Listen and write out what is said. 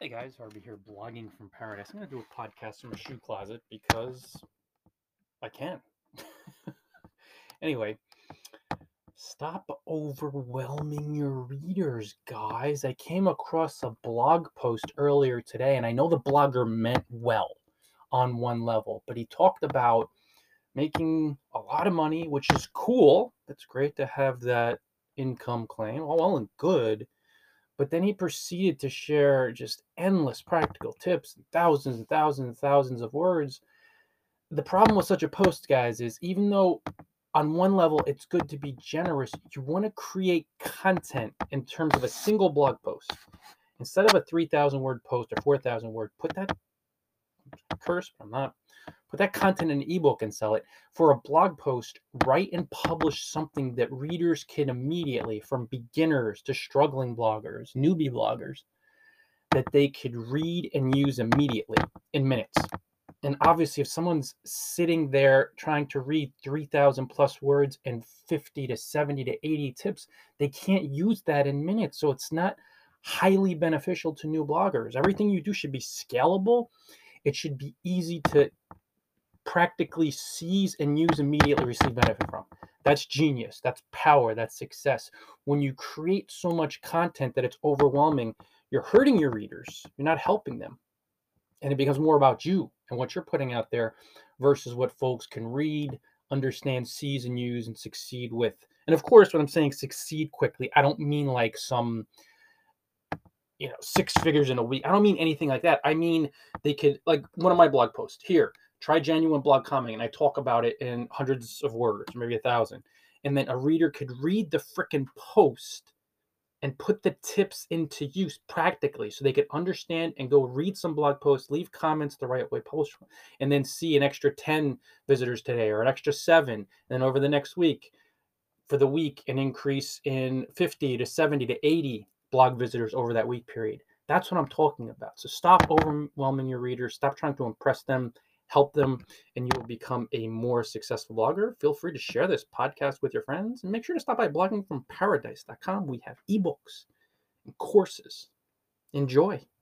Hey guys, Harvey here, blogging from paradise. I'm going to do a podcast from a shoe closet because I can. anyway, stop overwhelming your readers, guys. I came across a blog post earlier today, and I know the blogger meant well on one level, but he talked about making a lot of money, which is cool. It's great to have that income claim, all well and good but then he proceeded to share just endless practical tips, thousands and thousands and thousands of words. The problem with such a post, guys, is even though on one level it's good to be generous, you want to create content in terms of a single blog post. Instead of a 3,000 word post or 4,000 word, put that curse, I'm not put that content in an ebook and sell it. For a blog post, write and publish something that readers can immediately, from beginners to struggling bloggers, newbie bloggers, that they could read and use immediately in minutes. And obviously, if someone's sitting there trying to read 3,000 plus words and 50 to 70 to 80 tips, they can't use that in minutes. So it's not highly beneficial to new bloggers. Everything you do should be scalable. It should be easy to practically seize and use immediately receive benefit from. That's genius. That's power. That's success. When you create so much content that it's overwhelming, you're hurting your readers. You're not helping them. And it becomes more about you and what you're putting out there versus what folks can read, understand, seize, and use and succeed with. And of course, when I'm saying succeed quickly, I don't mean like some you know six figures in a week i don't mean anything like that i mean they could like one of my blog posts here try genuine blog commenting and i talk about it in hundreds of words maybe a thousand. And then a reader could read the freaking post and put the tips into use practically so they could understand and go read some blog posts leave comments the right way post and then see an extra 10 visitors today or an extra 7 and then over the next week for the week an increase in 50 to 70 to 80 blog visitors over that week period. That's what i'm talking about. So stop overwhelming your readers stop trying to impress them help them, and you will become a more successful blogger. Feel free to share this podcast with your friends and make sure to stop by bloggingfromparadise.com. We have ebooks and courses. Enjoy.